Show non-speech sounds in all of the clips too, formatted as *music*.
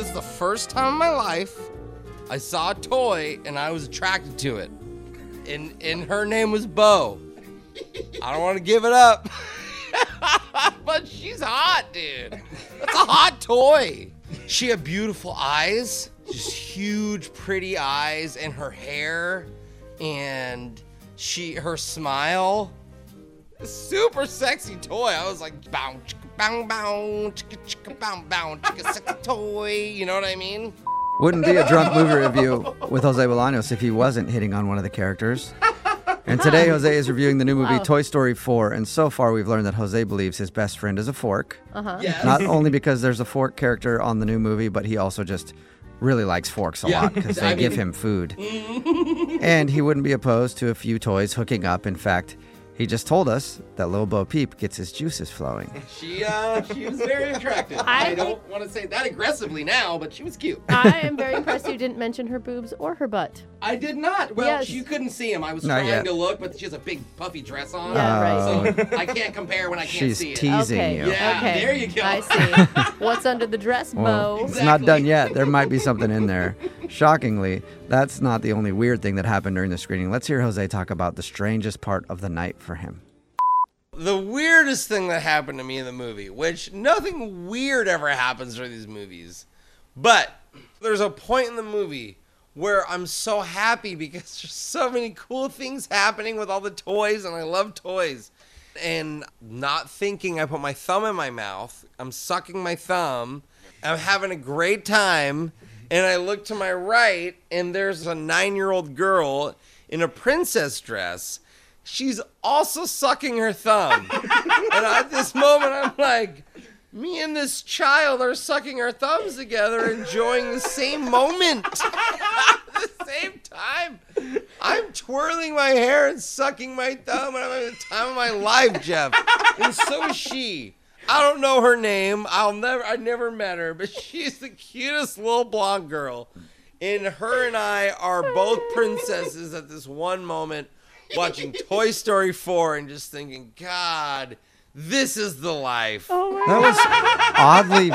this is the first time in my life I saw a toy and I was attracted to it. And and her name was Bo. I don't want to give it up. *laughs* but she's hot, dude. That's a hot toy. She had beautiful eyes, just huge, pretty eyes, and her hair, and she her smile. Super sexy toy. I was like, chicka, bow, bow, chicka, chicka, bow, bow, chicka, sexy toy. You know what I mean? Wouldn't be a drunk movie review with Jose Bolaños if he wasn't hitting on one of the characters. And today, Jose is reviewing the new movie oh. Toy Story 4. And so far, we've learned that Jose believes his best friend is a fork. Uh-huh. Yes. Not only because there's a fork character on the new movie, but he also just really likes forks a Yeah, lot because they I give mean- him food. *laughs* and he wouldn't be opposed to a few toys hooking up. In fact, he just told us that Lil Bo Peep gets his juices flowing. *laughs* She uh she was very attractive. *laughs* I I, don't want to say that aggressively now, but she was cute. I *laughs* am very impressed you didn't mention her boobs or her butt. I did not. Well, Yes. you couldn't see him. I was Not trying yet. to look, but she has a big puffy dress on. Yeah, right. So I can't compare when I can't She's see it. She's teasing okay. you. Yeah, okay. there you go. I see. What's under the dress, Well, Bo? it's not done yet. There might be something in there. Shockingly, that's not the only weird thing that happened during the screening. Let's hear Jose talk about the strangest part of the night for him. the weirdest thing that happened to me in the movie, which nothing weird ever happens during these movies, but there's a point in the movie where I'm so happy because *laughs* there's so many cool things happening with all the toys, and I love toys. And not thinking, I put my thumb in my mouth. I'm sucking my thumb. I'm having a great time. And I look to my right, and there's a nine year old girl in a princess dress. She's also sucking her thumb. *laughs* and at this moment, I'm like, me and this child are sucking our thumbs together, enjoying the same moment. *laughs* At the same time, I'm twirling my hair and sucking my thumb, and I'm having the time of my life, Jeff. And so is she. I don't know her name. I'll never. I never met her, but *laughs* she's the cutest little blonde girl. And her and I are both princesses at this one moment, watching Toy Story 4 and just thinking, God, this is the life. Oh my That was oddly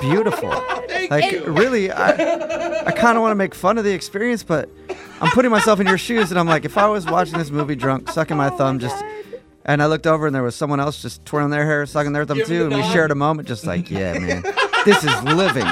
beautiful. Thank Like, you. really, I, I kind of want to make fun of the experience, but I'm putting myself in your shoes, and I'm like, if I was watching this movie drunk, sucking my thumb, just, and I looked over and there was someone else just twirling their hair, sucking their thumb Give too, and we nod. shared a moment, just like, yeah, man, this is living.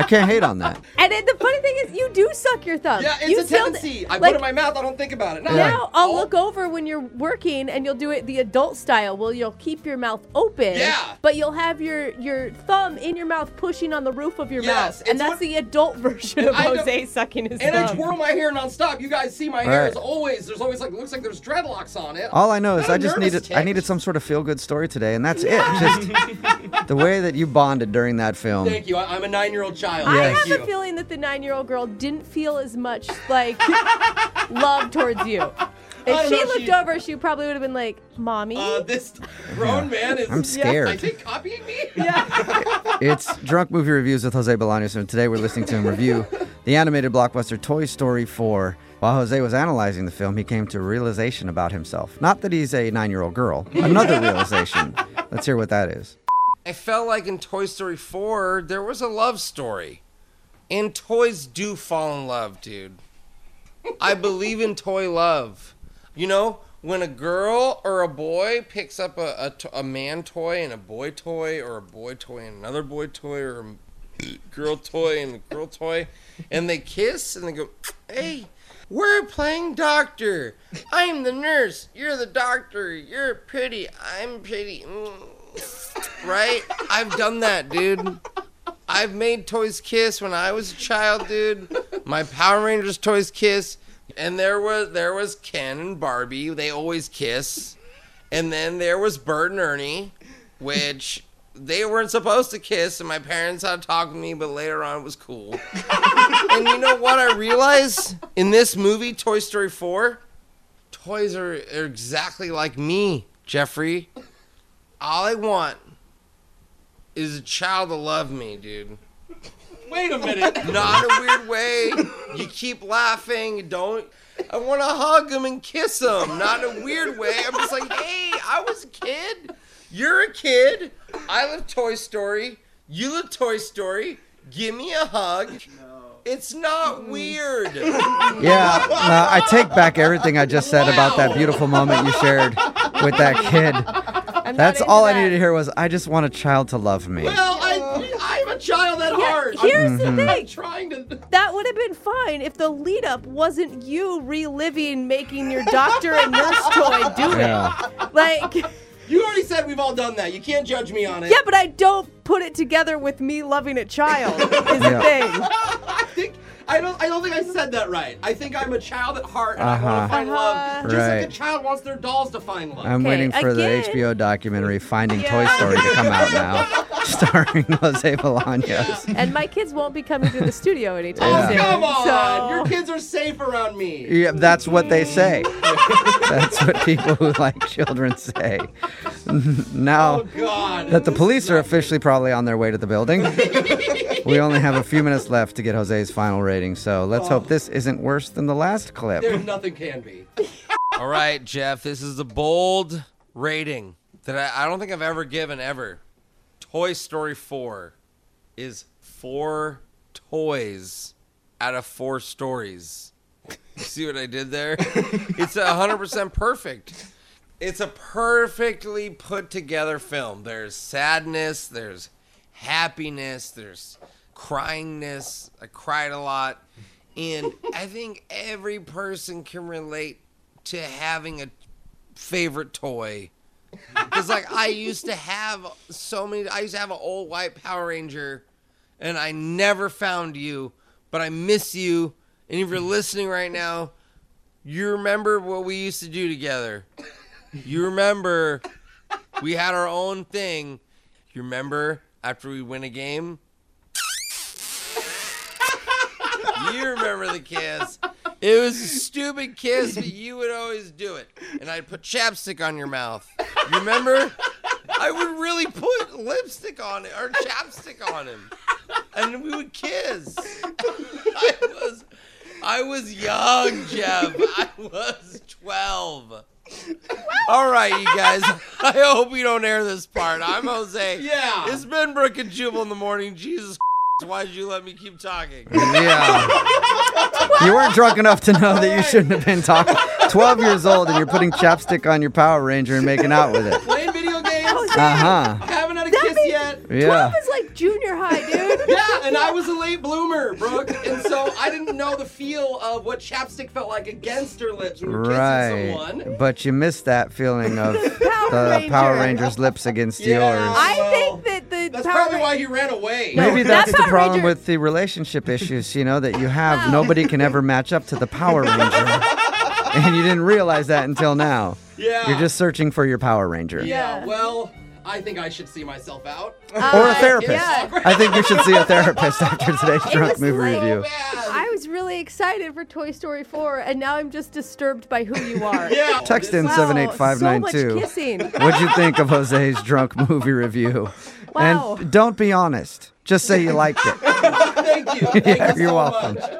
I can't hate on that. *laughs* And then the funny thing is, you do suck your thumb. Yeah, it's you a still- tendency. I like, put it in my mouth. I don't think about it. No. Now I'll Oh, look over when you're working and you'll do it the adult style. Well, you'll keep your mouth open. Yeah. But you'll have your your thumb in your mouth pushing on the roof of your Yes, mouth. it's And that's what- the adult *laughs* version of I know- Jose sucking his thumb. And I twirl my hair nonstop. You guys see my hair Right. is always there's always like looks like there's dreadlocks on it. All I know is I just nervous needed I needed some sort of feel good story today, and that's it. *laughs* Just the way that you bonded during that film. Thank you. I, I'm a nine year old child. I Thank have you. a feeling that the nine-year-old girl didn't feel as much like *laughs* love towards you. If don't she know, looked she- over, she probably would have been like, "Mommy." Uh, this grown man is. I'm I scared. think copying me. *laughs* *laughs* It's Drunk Movie Reviews with Jose Bolaños, and today we're listening to him review the animated blockbuster Toy Story 4. While Jose was analyzing the film, he came to a realization about himself. Not that he's a nine year old girl, another realization. Let's hear what that is. I felt like in Toy Story 4 there was a love story, and toys do fall in love, dude. I believe in toy love. You know, when a girl or a boy picks up a, a, a man toy and a boy toy, or a boy toy and another boy toy, or a girl toy and a girl toy, and they kiss and they go, hey, we're playing doctor. I'm the nurse. You're the doctor. You're pretty. I'm pretty. Mm. Right? I've done that, dude. I've made toys kiss when I was a child, dude. My Power Rangers toys kiss, and there was there was Ken and Barbie. They always kiss, and then there was Bert and Ernie, which they weren't supposed to kiss, and my parents had to talk with me, but later on it was cool. and you know what I realized in this movie, Toy Story 4? Toys are, are exactly like me, Jeffrey. All I want is a child to love me, dude. Wait a minute. *laughs* Not a weird way. You keep laughing. Don't. I want to hug him and kiss him. Not in a weird way. I'm just like, hey, I was a kid. You're a kid. I love Toy Story. You live Toy Story. Give me a hug. It's not weird. Yeah, no, I take back everything I just said about that beautiful moment you shared with that kid. I'm not That's into all I that. needed to hear was I just want a child to love me. Well, I, I'm a child at Yeah, heart. here's Mm-hmm. the I'm thing. trying to. That would have been fine if the lead up wasn't you reliving making your doctor and nurse toy *laughs* do it. Yeah. Like, You already said we've all done that. You can't judge me on it. yeah, but I don't put it together with me loving a child, is the Yeah. thing. *laughs* I don't. I don't think I said that right. I think I'm a child at heart, and I Uh-huh. want to find Uh-huh. love, just like a child wants their dolls to find love. I'm Okay, waiting for the. HBO documentary Finding Toy Story to come out now, *laughs* starring Jose Bolaños. And my kids won't be coming to the studio anytime oh Yeah. soon. come on! So, Your kids are safe around me. Yeah, that's what they say. *laughs* that's what people who like children say. *laughs* now Oh God. that the police are officially probably on their way to the building, we only have a few minutes left to get Jose's final rating. So let's hope this isn't worse than the last clip. There, nothing can be. All right, Jeff, this is a bold rating that I, I don't think I've ever given ever. Toy Story 4 is four toys out of four stories. You see what I did there? *laughs* It's a 100% perfect. It's a perfectly put together film. There's sadness, there's happiness, there's cryingness. I cried a lot. And *laughs* I think every person can relate to having a favorite toy. Because, like, I used to have so many, I used to have an old white Power Ranger, and I never found you, but I miss you. And if you're listening right now, you remember what we used to do together. You remember we had our own thing. You remember after we win a game? You remember the kiss. It was a stupid kiss, but you would always do it. And I'd put chapstick on your mouth. You remember? I would really put lipstick on it or chapstick on him. And we would kiss. I was I was young, Jeff. I was 12. All right, you guys. *laughs* I hope we don't air this part. I'm Jose. Yeah. It's been Brooke and Jubal in the morning. Jesus, *laughs* why did you let me keep talking? Yeah. You weren't drunk enough to know that you shouldn't have been talking. 12 years old and you're putting chapstick on your Power Ranger and making out with it. Playing video games. Uh huh. Haven't had a That kiss means- yet. Yeah. 12 is like junior high, dude. *laughs* Yeah, and I was a late bloomer, Brooke, and so I didn't know the feel of what chapstick felt like against her lips when you're kissing Right. someone. But you missed that feeling of *laughs* Power the Ranger. Power Ranger's lips against Yeah. yours. I Well, think that the That's Power probably Ra- why he ran away. No, Maybe that that's the Power problem Ranger- with the relationship issues, you know, that you have. Nobody can ever match up to the Power Ranger. and you didn't realize that until now. Yeah. You're just searching for your Power Ranger. Yeah. Yeah. Well, I think I should see myself out. Or a Uh, therapist. yeah. I think you should see a therapist after today's drunk movie like- review. I was really excited for Toy Story 4, and now I'm just disturbed by who you are. *laughs* Yeah. Text in Wow, 78592. So much kissing. *laughs* What'd you think of Jose's drunk movie review? Wow. And don't be honest. Just say you liked it. *laughs* Thank you. Thank Yeah, you you're so welcome. much.